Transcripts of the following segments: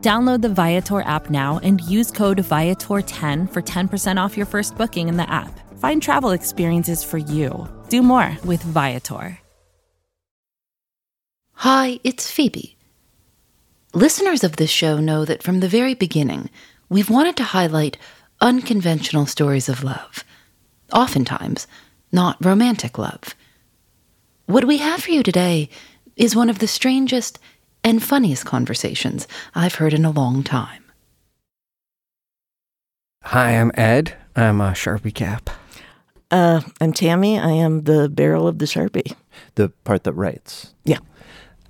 Download the Viator app now and use code Viator10 for 10% off your first booking in the app. Find travel experiences for you. Do more with Viator. Hi, it's Phoebe. Listeners of this show know that from the very beginning, we've wanted to highlight unconventional stories of love. Oftentimes, not romantic love. What we have for you today is one of the strangest and funniest conversations I've heard in a long time. Hi, I'm Ed. I'm a Sharpie cap. Uh, I'm Tami. I am the barrel of the Sharpie. The part that writes. Yeah.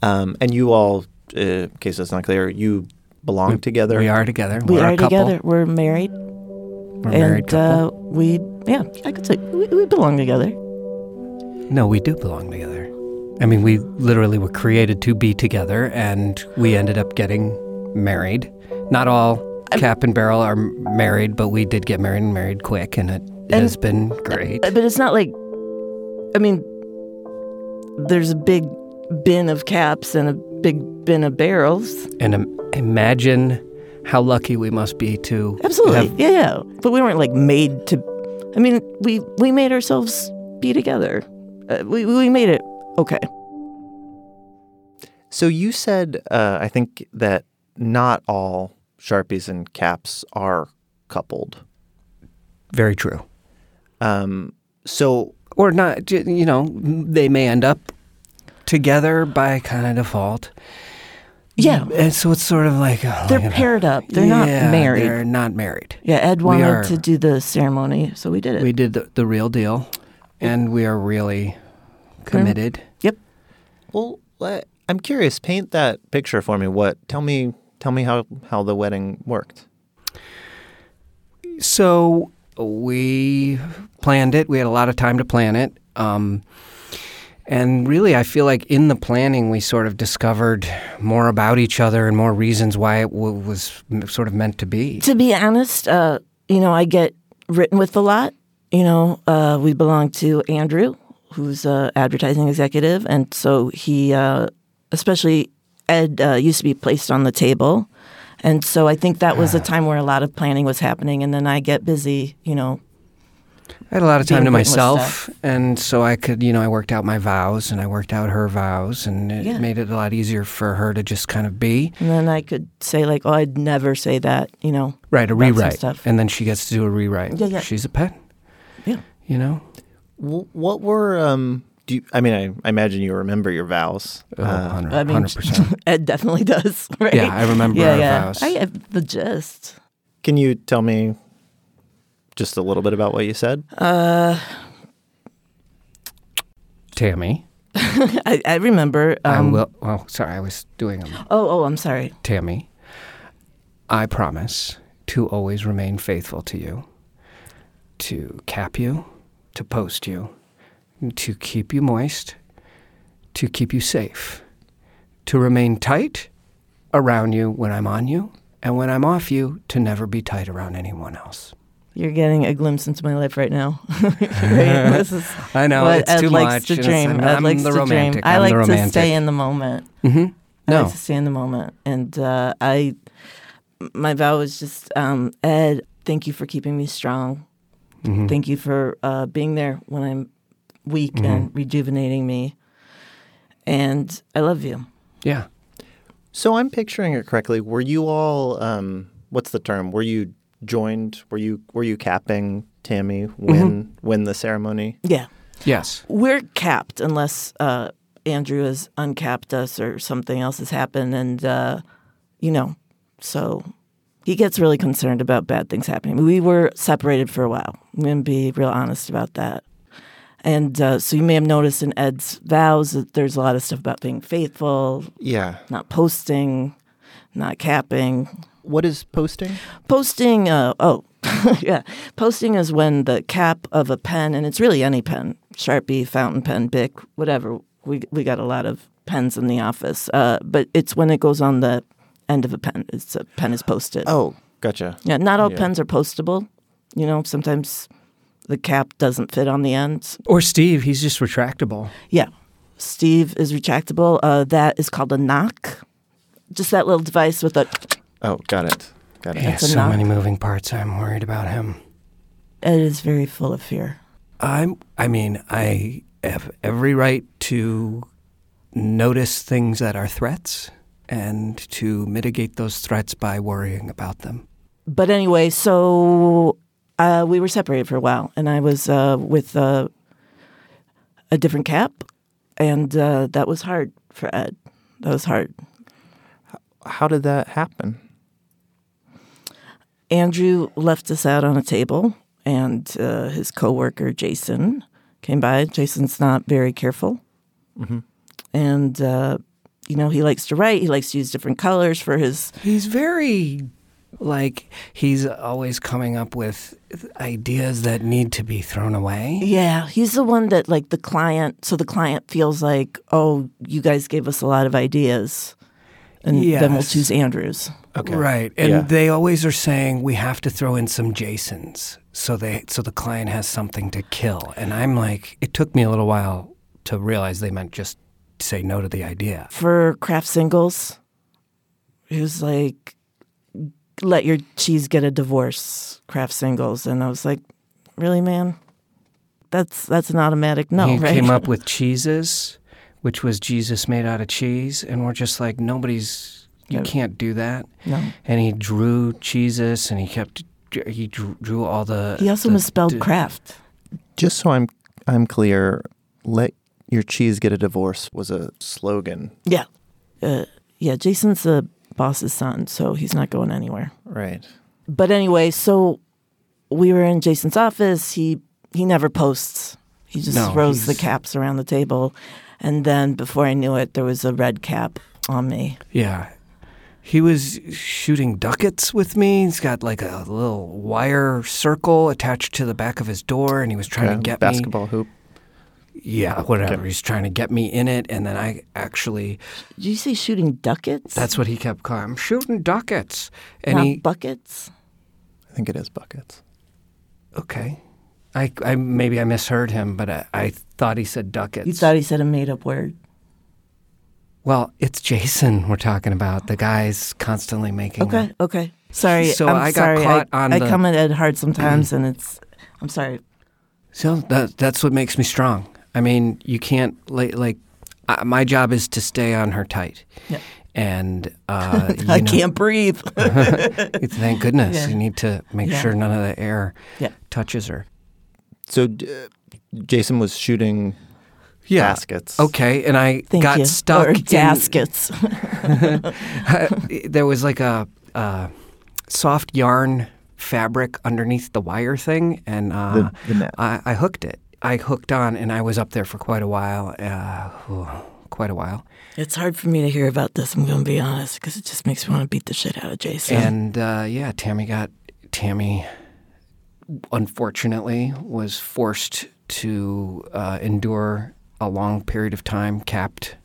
Um, and you all, uh, in case that's not clear, you belong We- together. We are together. We We're are a couple. together. We're married. We're and married couple. Uh, we, yeah, I could say we, we belong together. no, we do belong together. I mean, we literally were created to be together, and we ended up getting married. Not all Cap and Barrel are married, but we did get married and married quick, and it And- has been great. But it's not like, I mean, there's a big bin of caps and a big bin of barrels. And im- imagine how lucky we must be to Absolutely. have yeah, yeah. But we weren't like made to, I mean, we, we made ourselves be together. Uh, we, we made it okay. So you said, uh, I think that not all Sharpies and caps are coupled. very true. Um, so Or not, you know, they may end up together by kind of default. Yeah. And so it's sort of like oh, They're paired up. They're Yeah, not married. They're not married. Yeah, Ed wanted are- to do the ceremony, so we did it. We did the, the real deal, and we are really committed. Well, let- I'm curious. Paint that picture for me. What? Tell me. Tell me how how the wedding worked. So we planned it. We had a lot of time to plan it. Um, and really, I feel like in the planning, we sort of discovered more about each other and more reasons why it w- was m- sort of meant to be. To be honest, uh, you know, I get written with a lot. You know, uh, we belong to Andrew, who's a advertising executive, and so he, uh, especially Ed, uh, used to be placed on the table, and so I think that was a time where a lot of planning was happening, and then I get busy, you know. I had a lot of time to myself, and so I could, you know, I worked out my vows and I worked out her vows, and it Yeah. made it a lot easier for her to just kind of be. And then I could say like, "Oh, I'd never say that," you know. Right, a rewrite. stuff. And then she gets to do a rewrite. Yeah, yeah. She's a pet. Yeah. You know? Wh- What were um? Do you, I mean? I, I imagine you remember your vows. Oh, Uh, 100, I mean, 100%. Ed definitely does, right? Yeah, I remember yeah, our yeah. vows. I have the gist. can you tell me just a little bit about what you said? Uh, Tami. I, I remember. I Um, will. Oh, sorry. I was doing them. Oh, oh, I'm sorry. Tami, I promise to always remain faithful to you, to cap you, to post you, to keep you moist, to keep you safe, to remain tight around you when I'm on you, and when I'm off you, to never be tight around anyone else. You're getting a glimpse into my life right now. right? I know, it's Ed too likes much, to dream. I'm- Ed I'm likes the to romantic. dream. I like the to stay in the moment. Mm-hmm. I like to stay in the moment, and uh, I my vow was just um, Ed. Thank you for keeping me strong. Thank you for uh, being there when I'm weak and rejuvenating me. And I love you. Yeah. So I'm picturing it correctly. Were you all um, what's the term? Were you joined? Were you were you capping Tami when when the ceremony? Yeah. Yes. We're capped unless uh, Andrew has uncapped us or something else has happened. And, uh, you know, so he gets really concerned about bad things happening. We were separated for a while. I'm going to be real honest about that. And uh, so you may have noticed in Ed's vows that there's a lot of stuff about being faithful, Yeah. not posting, not capping. What is posting? Posting, uh, oh, yeah. Posting is when the cap of a pen, and it's really any pen, Sharpie, fountain pen, Bic, whatever. We, we got a lot of pens in the office, uh, but it's when it goes on the end of a pen. It's a pen is posted. Oh, gotcha. Yeah, not all yeah. pens are postable. You know, sometimes the cap doesn't fit on the ends. Or Steve, he's just retractable. Yeah. Steve is retractable. Uh, that is called a knock. Just that little device with a. Oh, got it. Got it. Yeah, That's so knock. many moving parts. I'm worried about him. It is very full of fear. I'm. I mean, I have every right to notice things that are threats and to mitigate those threats by worrying about them. but anyway, so uh, we were separated for a while, and I was uh, with uh, a different cap, and uh, that was hard for Ed. That was hard. How did that happen? Andrew left us out on a table, and uh, his coworker Jason came by. Jason's not very careful, and uh, you know he likes to write. He likes to use different colors for his He's very like he's always coming up with ideas that need to be thrown away. Yeah, he's the one that like the client. So the client feels like, oh, you guys gave us a lot of ideas, and then we'll choose Andrews. Okay. Right. And Yeah. they always are saying we have to throw in some Jasons so they so the client has something to kill. And I'm like it took me a little while to realize they meant just say no to the idea. For Kraft Singles, he was like, let your cheese get a divorce. Kraft Singles, and I was like, really, man. That's that's an automatic no, he right? came up with Cheesus, which was Jesus made out of cheese, and we're just like nobody's you No. can't do that. no. And he drew Cheesus and he kept he drew, drew all the He also the- misspelled the- Kraft. Just so I'm I'm clear, let your cheese get a divorce was a slogan, Yeah, uh, yeah. Jason's the boss's son, so he's not going anywhere. right? but anyway, so we were in Jason's office. He he never posts. He just No, throws the caps around the table, and then before I knew it, there was a red cap on me. Yeah. He was shooting ducats with me. He's got like a little wire circle attached to the back of his door, and he was trying Okay, to get basketball hoop. Me. Yeah, whatever. Okay. He's trying to get me in it, and then I actually. Did you say shooting ducats? That's what he kept calling. I'm shooting ducats, and not he. buckets. I think it is buckets. Okay. I, I maybe I misheard him, but I, I thought he said ducats. You thought he said a made up word. Well, it's Jason we're talking about. The guy's constantly making. Okay, okay. Sorry, So I'm I got sorry. caught I, on I the- come at Ed hard sometimes, and it's. I'm sorry. So that that's what makes me strong. I mean, you can't like like uh, my job is to stay on her tight. Yeah. And uh, you I know, can't breathe. Thank goodness. Yeah. You need to make Yeah. sure none of the air Yeah. touches her. So d- Jason was shooting baskets. Okay, and I Thank got you. stuck. Or in- gaskets. there was like a, uh soft yarn fabric underneath the wire thing, and uh, The- the net. I, I hooked it. I hooked on, and I was up there for quite a while. Uh, ooh, quite a while. it's hard for me to hear about this. I'm going to be honest, because it just makes me want to beat the shit out of Jason. And uh, yeah, Tami got Tami. Unfortunately, was forced to uh, endure a long period of time, capped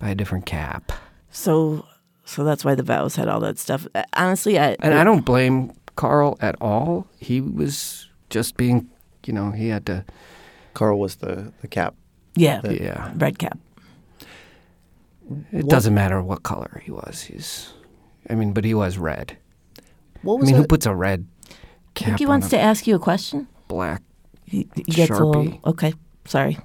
by a different cap. So, so that's why the vows had all that stuff. Uh, Honestly, I And I don't blame Carl at all. He was just being, you know, he had to. Carl was the, the cap. yeah, Yeah, red cap. it doesn't matter what color he was. He's, I mean, but he was red. What I was mean, who puts a red I think he on wants a to ask you a question. black? He, he gets a little, Sharpie. okay. Sorry.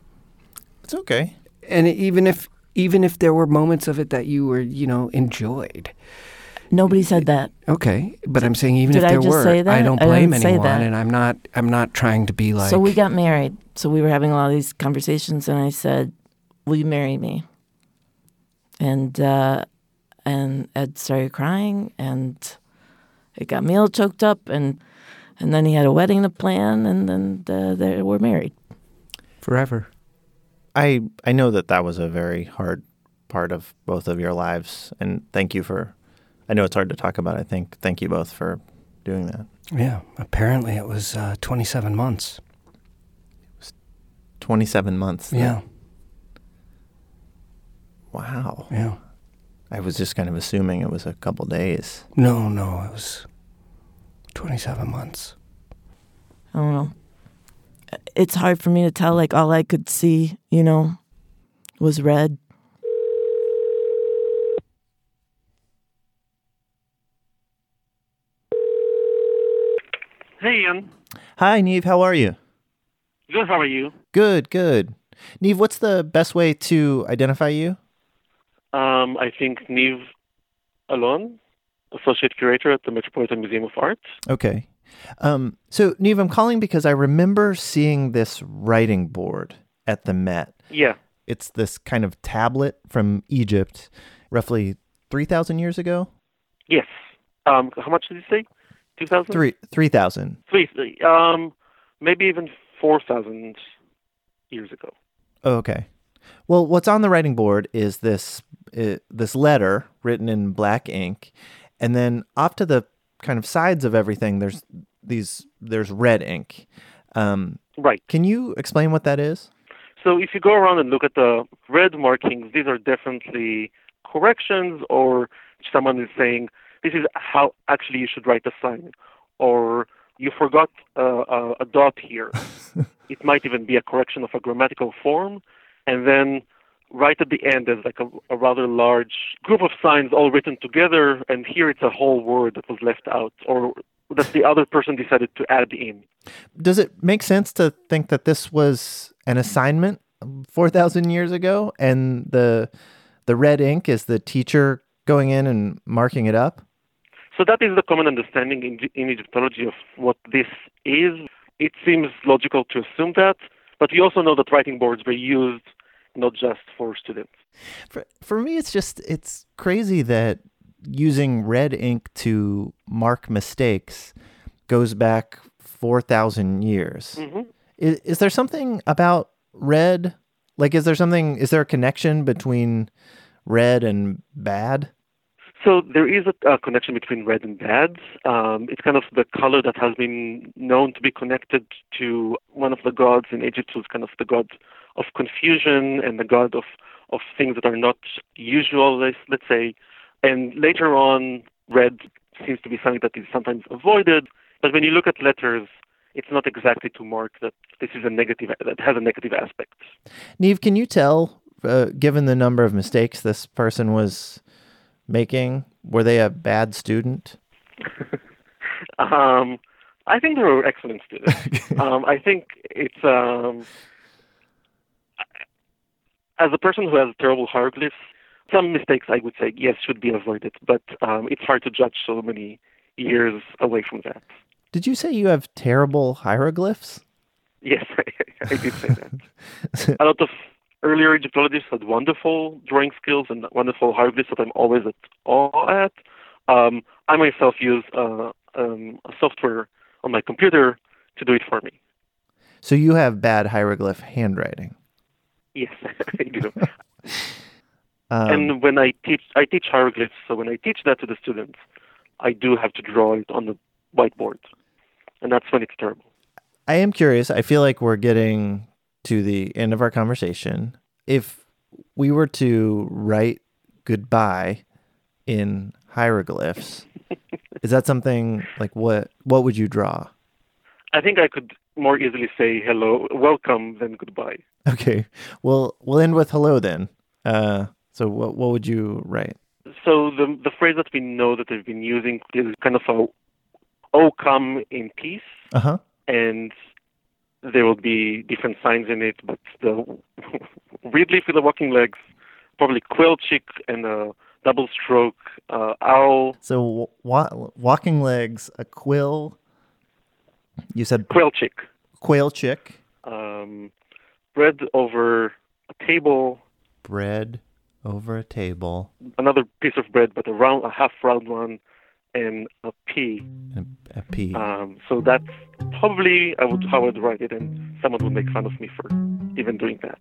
It's okay. And even if even if there were moments of it that you were, you know, enjoyed. Nobody said that. Okay, but I'm saying even Did if I there just were, say I don't I blame didn't say anyone, that. and I'm not. I'm not trying to be like. so we got married. So we were having a lot of these conversations, and I said, "Will you marry me?" And uh, and Ed started crying, and it got me all choked up, and and then he had a wedding to plan, and then uh, they were married. forever. I I know that that was a very hard part of both of your lives, and thank you for. I know it's hard to talk about. I think thank you both for doing that. Yeah. Apparently, it was uh, 27 months. It was Twenty-seven months. that- Yeah. Wow. Yeah. I was just kind of assuming it was a couple days. No, no, it was 27 months. I don't know. It's hard for me to tell. Like all I could see, you know, was red. Hey, Ian. Hi, Niv. How are you? Good. How are you? Good. Good. Niv, what's the best way to identify you? Um, I think Niv Allon, Associate Curator at the Metropolitan Museum of Art. Okay. Um, so, Niv, I'm calling because I remember seeing this writing board at the Met. Yeah. It's this kind of tablet from Egypt, roughly 3,000 years ago? Yes. Um, how much did you say? Two thousand. Three 3,000. Three. Um, maybe even four thousand years ago. Oh, okay. Well, what's on the writing board is this uh, this letter written in black ink, and then off to the kind of sides of everything, there's these there's red ink. Um, Right. can you explain what that is? So if you go around and look at the red markings, these are definitely corrections, or someone is saying this is how actually you should write a sign, or you forgot uh, a, a dot here. it might even be a correction of a grammatical form, and then right at the end there's like a, a rather large group of signs all written together, and here it's a whole word that was left out, or that the other person decided to add in. Does it make sense to think that this was an assignment 4,000 years ago, and the the red ink is the teacher going in and marking it up? So that is the common understanding in, in Egyptology of what this is. It seems logical to assume that, but we also know that writing boards were used not just for students. For, for me, it's just it's crazy that using red ink to mark mistakes goes back four thousand years. hmm Is, is there something about red? Like, is there something? Is there a connection between red and bad? So there is a, a connection between red and bad. Um, it's kind of the color that has been known to be connected to one of the gods in Egypt, who's kind of the god of confusion and the god of, of things that are not usual, let's, say. And later on, red seems to be something that is sometimes avoided. But when you look at letters, it's not exactly to mark that this is a negative, that has a negative aspect. Niv, can you tell, uh, given the number of mistakes this person was making, were they a bad student? Um, I think they were excellent students. um, I think it's um, as a person who has terrible hieroglyphs, some mistakes I would say yes should be avoided, but um, it's hard to judge so many years away from that. Did you say you have terrible hieroglyphs? Yes, I did say that. a lot of earlier Egyptologists had wonderful drawing skills and wonderful hieroglyphs that I'm always at awe at. Um, I myself use uh, um, a software on my computer to do it for me. So you have bad hieroglyph handwriting. Yes, I do. Um, and when I teach, I teach hieroglyphs. So when I teach that to the students, I do have to draw it on the whiteboard, and that's when it's terrible. I am curious. I feel like we're getting to the end of our conversation. If we were to write goodbye in hieroglyphs, is that something like what? What would you draw? I think I could more easily say hello, welcome, than goodbye. Okay. Well, we'll end with hello then. Uh, so what what would you write? So the the phrase that we know that they've been using is kind of a oh come in peace, Uh huh. and there will be different signs in it, but the weirdly for the walking legs, probably quill chick and a double stroke uh, owl. So wa- walking legs, a quill. You said Quail chick. quail chick, Um, bread over a table, bread over a table, another piece of bread, but a round, a half round one, and a pea. and a pea. Um, so that's probably I would how I would write it, and someone would make fun of me for even doing that.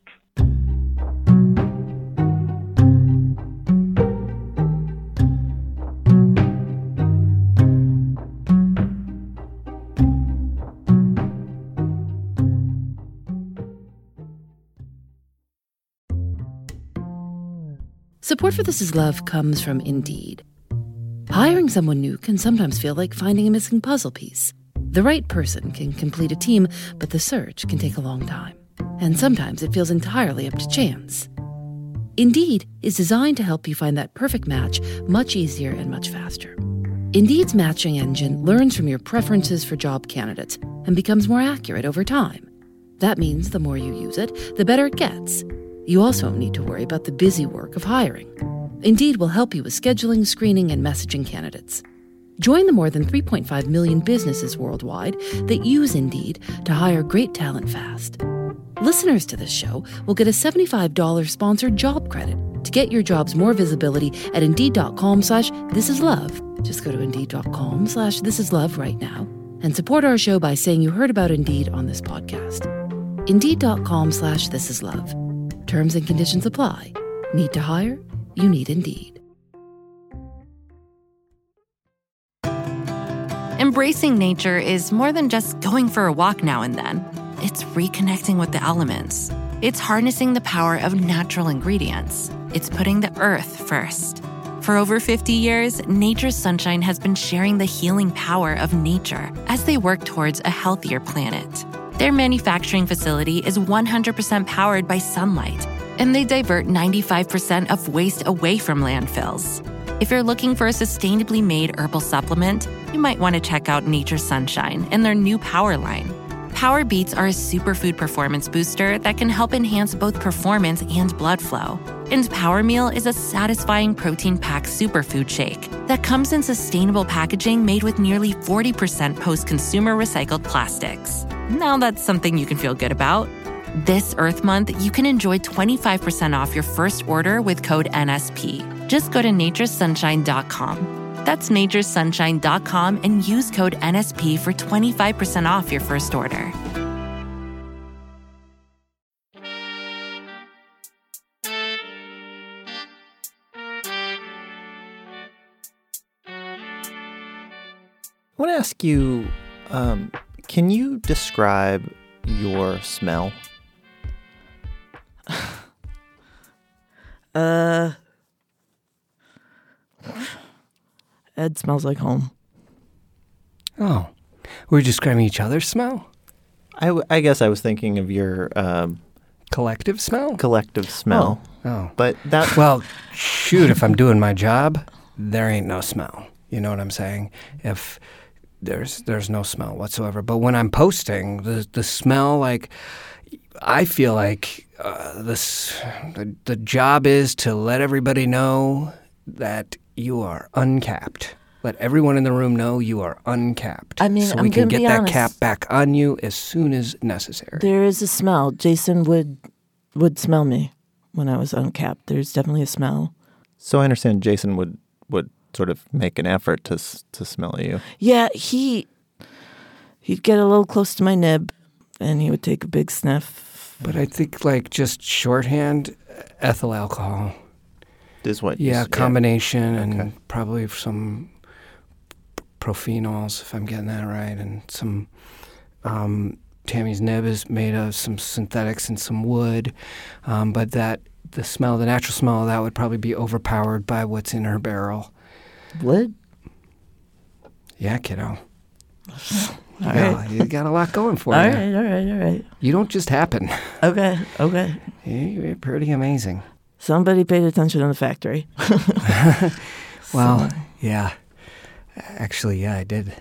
Support for This Is Love comes from Indeed. Hiring someone new can sometimes feel like finding a missing puzzle piece. The right person can complete a team, but the search can take a long time. And sometimes it feels entirely up to chance. Indeed is designed to help you find that perfect match much easier and much faster. Indeed's matching engine learns from your preferences for job candidates and becomes more accurate over time. That means the more you use it, the better it gets. You also don't need to worry about the busy work of hiring. Indeed will help you with scheduling, screening, and messaging candidates. Join the more than 3.5 million businesses worldwide that use Indeed to hire great talent fast. Listeners to this show will get a $75 sponsored job credit to get your jobs more visibility at Indeed.com slash This Is Love. Just go to Indeed.com slash This Is Love right now and support our show by saying you heard about Indeed on this podcast. Indeed.com slash This Is Love. Terms and conditions apply. Need to hire? You need Indeed. Embracing nature is more than just going for a walk now and then. It's reconnecting with the elements. It's harnessing the power of natural ingredients. It's putting the earth first. For over 50 years, Nature's Sunshine has been sharing the healing power of nature as they work towards a healthier planet. Their manufacturing facility is 100% powered by sunlight, and they divert 95% of waste away from landfills. If you're looking for a sustainably made herbal supplement, you might want to check out Nature Sunshine and their new Power line. Power Beets are a superfood performance booster that can help enhance both performance and blood flow. And Power Meal is a satisfying protein packed superfood shake that comes in sustainable packaging made with nearly 40% post consumer recycled plastics. Now that's something you can feel good about. This Earth Month, you can enjoy 25% off your first order with code NSP. Just go to naturesunshine.com. That's naturesunshine.com and use code NSP for 25% off your first order. I want to ask you um, can you describe your smell? Ed smells like home. Oh, we're describing each other's smell? I, w- I guess I was thinking of your um, Collective smell? collective smell. Oh. But that Well, shoot, if I'm doing my job, there ain't no smell. You know what I'm saying? If there's there's no smell whatsoever. But when I'm posting, the the smell like I feel like uh, this the, the job is to let everybody know that you are uncapped. Let everyone in the room know you are uncapped. I mean, so I'm we can get that honest. cap back on you as soon as necessary. There is a smell. Jason would would smell me when I was uncapped. There's definitely a smell. so I understand Jason would would sort of make an effort to to smell you. Yeah, he he'd get a little close to my nib, and he would take a big sniff. but I think like just shorthand, uh, ethyl alcohol. Is what you Yeah, s- combination and Okay. probably some propanols, if I'm getting that right, and some. Um, Tami's nib is made of some synthetics and some wood, um, but that the smell, the natural smell of that would probably be overpowered by what's in her barrel. Wood. Yeah, kiddo. All Yeah, right. you got a lot going for All you. right, all right, all right. You don't just happen. Okay, okay. You're pretty amazing. Somebody paid attention in the factory. Well, yeah. Actually, yeah, I did.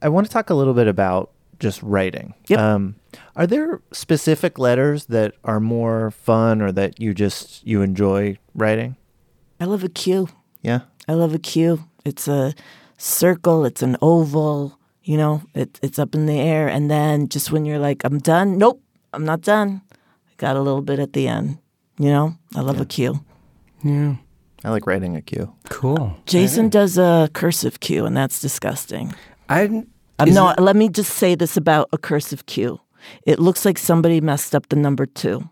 I want to talk a little bit about just writing. Yep. Um, are there specific letters that are more fun or that you just you enjoy writing? I love a Q. Yeah. I love a Q. It's a circle. It's an oval. You know, it, it's up in the air, and then just when you're like, I'm done. Nope, I'm not done. I got a little bit at the end. You know, I love a Q. Yeah. I like writing a Q. Cool. Jason does a cursive Q, and that's disgusting. I Um, is no, it- let me just say this about a cursive Q. It looks like somebody messed up the number two.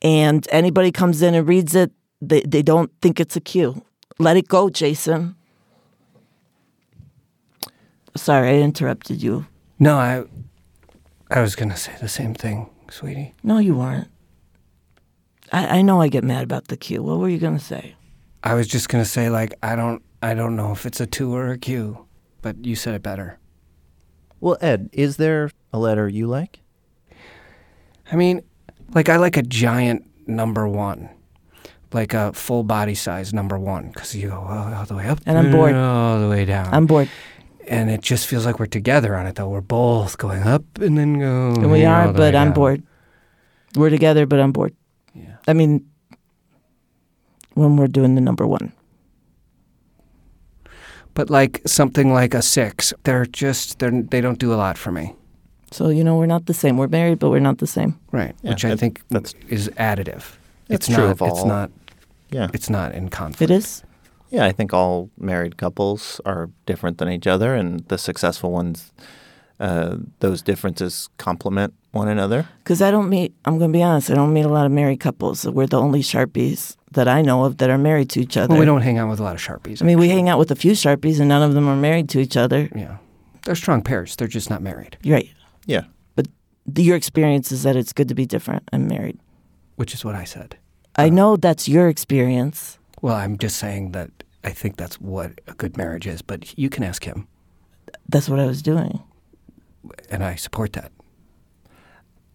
And anybody comes in and reads it, they, they don't think it's a Q. Let it go, Jason. Sorry, I interrupted you. no, I I was gonna say the same thing, sweetie. No, you weren't. I, I know I get mad about the Q. What were you going to say? I was just gonna say like I don't I don't know if it's a two or a Q, but you said it better. Well, Ed, is there a letter you like? I mean, like I like a giant number one, like a full body size number one, because you go all, all the way up And I'm bored. all the way down, I'm bored. and it just feels like we're together on it. Though we're both going up and then go. And we are, but way I'm bored. We're together, but I'm bored. Yeah. I mean, when we're doing the number one. But like something like a six, they're just they're they don't do a lot for me. So, you know, we're not the same. We're married, but we're not the same. Right. Yeah, Which I that- think that's- is additive. That's it's true not of it's not Yeah. it's not in conflict. It is? Yeah, I think all married couples are different than each other, and the successful ones, uh, those differences complement one another. Because I don't meet, I'm going to be honest, I don't meet a lot of married couples. We're the only Sharpies that I know of that are married to each other. Well, we don't hang out with a lot of sharpies. I mean, we hang out with a few Sharpies and none of them are married to each other. yeah, they're strong pairs. They're just not married, right. Yeah. But the, your experience is that it's good to be different and married. which is what I said. I uh, know that's your experience. Well, I'm just saying that I think that's what a good marriage is. But you can ask him, That's what I was doing. and I support that.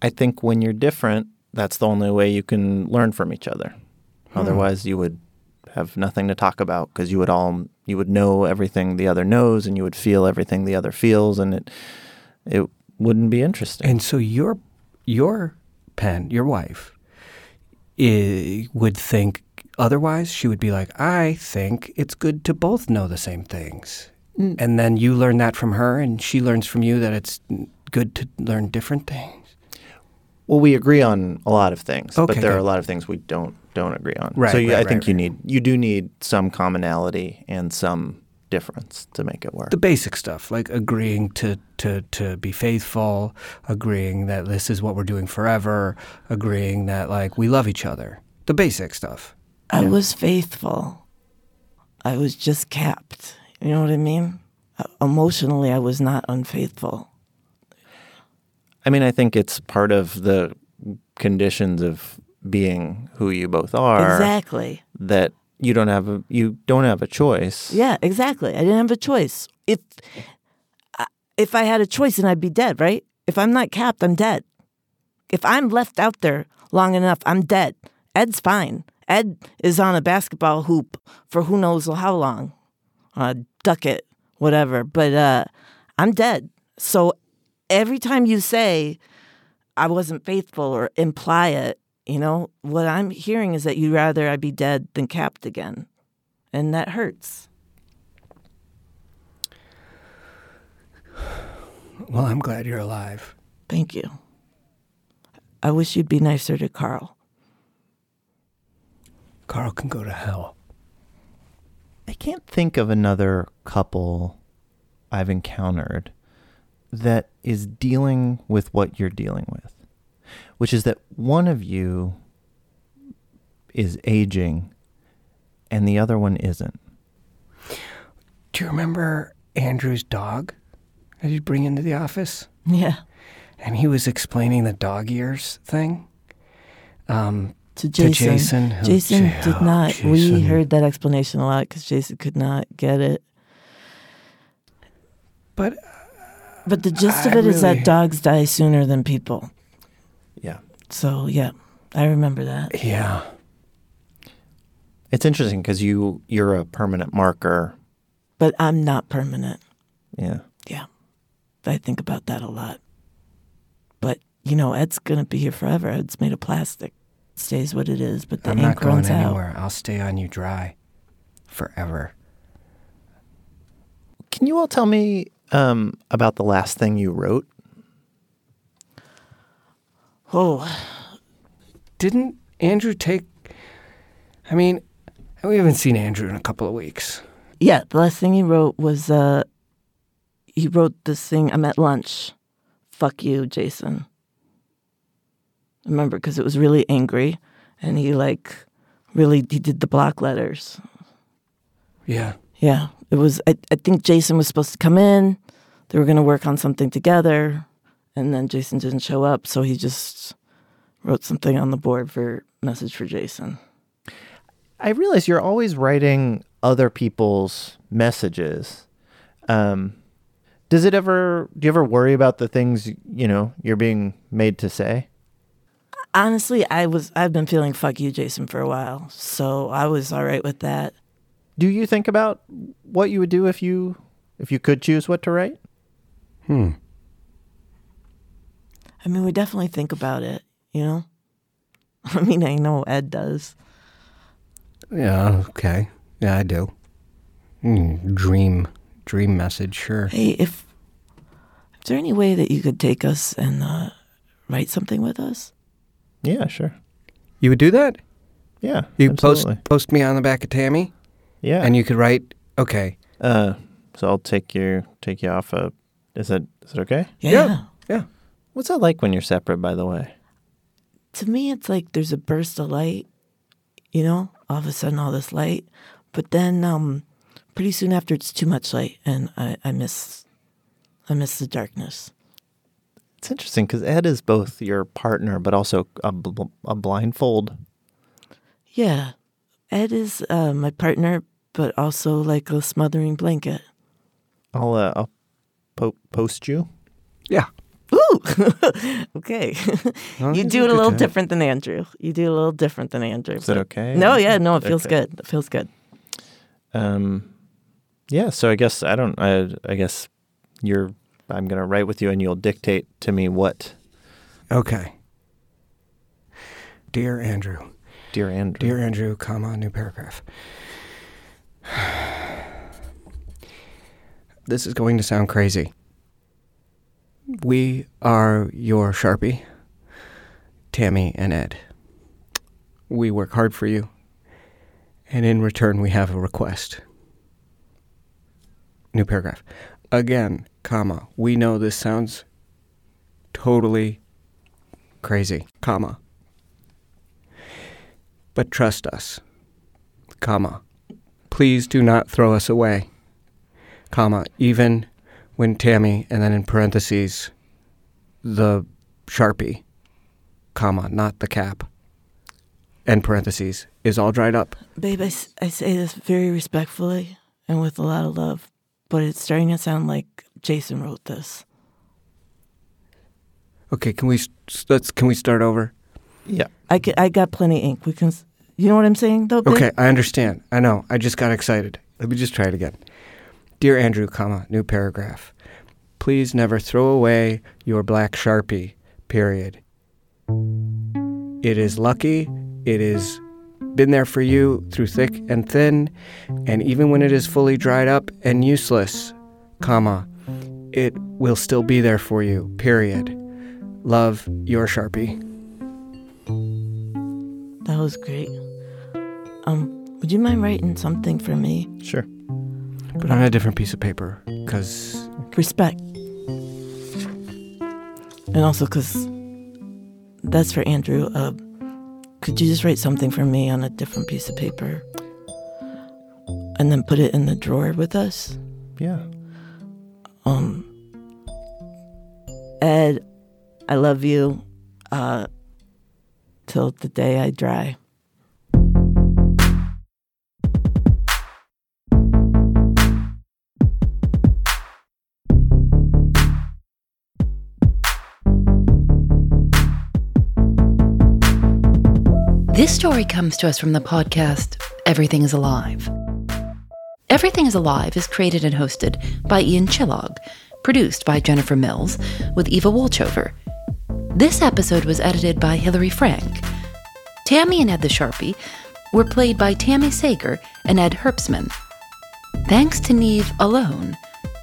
I think when you're different, that's the only way you can learn from each other. Hmm. Otherwise, you would have nothing to talk about because you would all you would know everything the other knows, and you would feel everything the other feels, and it it wouldn't be interesting. And so your your pen, your wife, i would think otherwise. She would be like, I think it's good to both know the same things. Mm. And then you learn that from her, and she learns from you that it's good to learn different things. Well, we agree on a lot of things, Okay, but there are a lot of things we don't don't agree on. Right, so you, right, I right, think you right. need you do need some commonality and some difference to make it work. The basic stuff, like agreeing to, to, to be faithful, agreeing that this is what we're doing forever, agreeing that like we love each other. The basic stuff. I was faithful. I was just capped. You know what I mean? Uh, Emotionally, I was not unfaithful. I mean, I think it's part of the conditions of being who you both are Exactly. that you don't have a you don't have a choice. Yeah, exactly. I didn't have a choice. If I- if I had a choice, then I'd be dead, right? If I'm not capped, I'm dead. If I'm left out there long enough, I'm dead. Ed's fine. Ed is on a basketball hoop for who knows how long, uh, duck it, whatever. But uh, I'm dead. So every time you say I wasn't faithful or imply it, you know, what I'm hearing is that you'd rather I be dead than capped again. And that hurts. Well, I'm glad you're alive. Thank you. I wish you'd be nicer to Carl. Carl can go to hell. I can't think of another couple I've encountered that is dealing with what you're dealing with, which is that one of you is aging and the other one isn't. Do you remember Andrew's dog that he'd bring into the office? Yeah. And he was explaining the dog ears thing. Um, To To Jason. Jason, who- Jason Ja- did oh, not. We heard that explanation a lot because Jason could not get it. but But the gist of I it is really- that dogs die sooner than people. Yeah. So, yeah, I remember that. yeah, It's interesting because you you're a permanent marker. But I'm not permanent. Yeah. Yeah. I think about that a lot. But you know, Ed's gonna be here forever. Ed's made of plastic. stays what it is, but the I'm ink not going runs out. anywhere. I'll stay on you dry forever. Can you all tell me um, about the last thing you wrote? Oh, Didn't Andrew take. I mean, we haven't seen Andrew in a couple of weeks. yeah. The last thing he wrote was uh, he wrote this thing. I'm at lunch. Fuck you, Jason. Remember, because it was really angry, and he like really he did the block letters. Yeah. Yeah, it was. I, I think Jason was supposed to come in. They were going to work on something together, and then Jason didn't show up, so he just wrote something on the board for message for Jason. I realize you're always writing other people's messages. Um, does it ever? Do you ever worry about the things you know you're being made to say? Honestly, I was. I've been feeling "fuck you, Jason" for a while, so I was all right with that. Do you think about what you would do if you if you could choose what to write? Hmm. I mean, we definitely think about it. You know. I mean, I know Ed does. Yeah, okay. Yeah, I do. Mm, dream. Dream message, sure. Hey, if is there any way that you could take us and uh, write something with us? Yeah, sure. You would do that? Yeah, You absolutely. post post me on the back of Tami, yeah, and you could write. Okay. uh, so I'll take you take you off. A, is it is it okay? Yeah. Yeah. What's that like when you're separate? By the way. To me, it's like there's a burst of light. You know, all of a sudden, all this light, but then um, pretty soon after, it's too much light, and I, I miss, I miss the darkness. It's interesting because Ed is both your partner, but also a, bl- a blindfold. Yeah, Ed is uh, my partner, but also like a smothering blanket. I'll uh, I'll po- post you. Yeah. Ooh, okay. You you do it a a little job. different than Andrew. You do it a little different than Andrew. Is that okay? No, yeah, no, it feels Okay. good. It feels good. Um, yeah. So I guess I don't. I I guess you're. I'm gonna write with you, and you'll dictate to me what, Okay. Dear Andrew. dear Andrew. Dear Andrew, comma, new paragraph. This is going to sound crazy. We are your Sharpie, Tami and Ed. We work hard for you, and in return, we have a request. New paragraph. Again, comma, we know this sounds totally crazy, comma. But trust us, comma. Please do not throw us away, comma, even when Tami, and then in parentheses, the Sharpie, comma, not the cap, end parentheses, is all dried up. Babe, I, I say this very respectfully and with a lot of love, but it's starting to sound like Jason wrote this. Okay, can we s- let's can we start over? Yeah. I, get, I got plenty of ink. We can, s- you know what I'm saying, though? Okay, I understand. I know. I just got excited. Let me just try it again. Dear Andrew, comma, new paragraph. Please never throw away your black Sharpie, period. It is lucky. It is been there for you through thick and thin, and even when it is fully dried up and useless, comma, it will still be there for you, period. Love, your Sharpie. That was great. Um, would you mind writing something for me? Sure. But on a different piece of paper, because Respect. And also because that's for Andrew. Uh, could you just write something for me on a different piece of paper? And then put it in the drawer with us? Yeah. Um, Ed, I love you. Uh, till the day I dry. This story comes to us from the podcast Everything is Alive. Everything is Alive is created and hosted by Ian Chillag, produced by Jennifer Mills, with Eva Wolchover. This episode was edited by Hillary Frank. Tami and Ed the Sharpie were played by Tami Sagher and Ed Herbstman. Thanks to Niv Allon,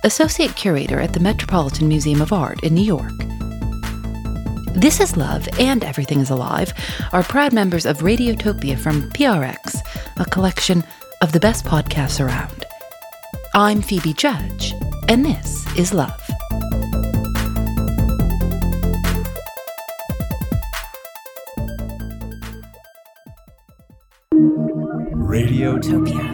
Associate Curator at the Metropolitan Museum of Art in New York. This is Love and Everything is Alive are proud members of Radiotopia from PRX, a collection of the best podcasts around. I'm Phoebe Judge, and this is Love. Radiotopia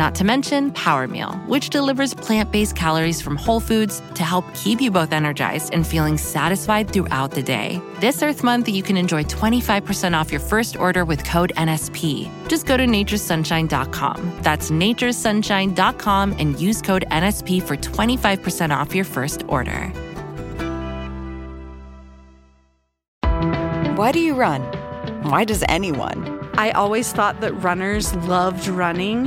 Not to mention Power Meal, which delivers plant based calories from whole foods to help keep you both energized and feeling satisfied throughout the day. This Earth Month, you can enjoy 25% off your first order with code NSP. Just go to naturesunshine.com. That's naturesunshine.com and use code NSP for 25% off your first order. Why do you run? Why does anyone? I always thought that runners loved running,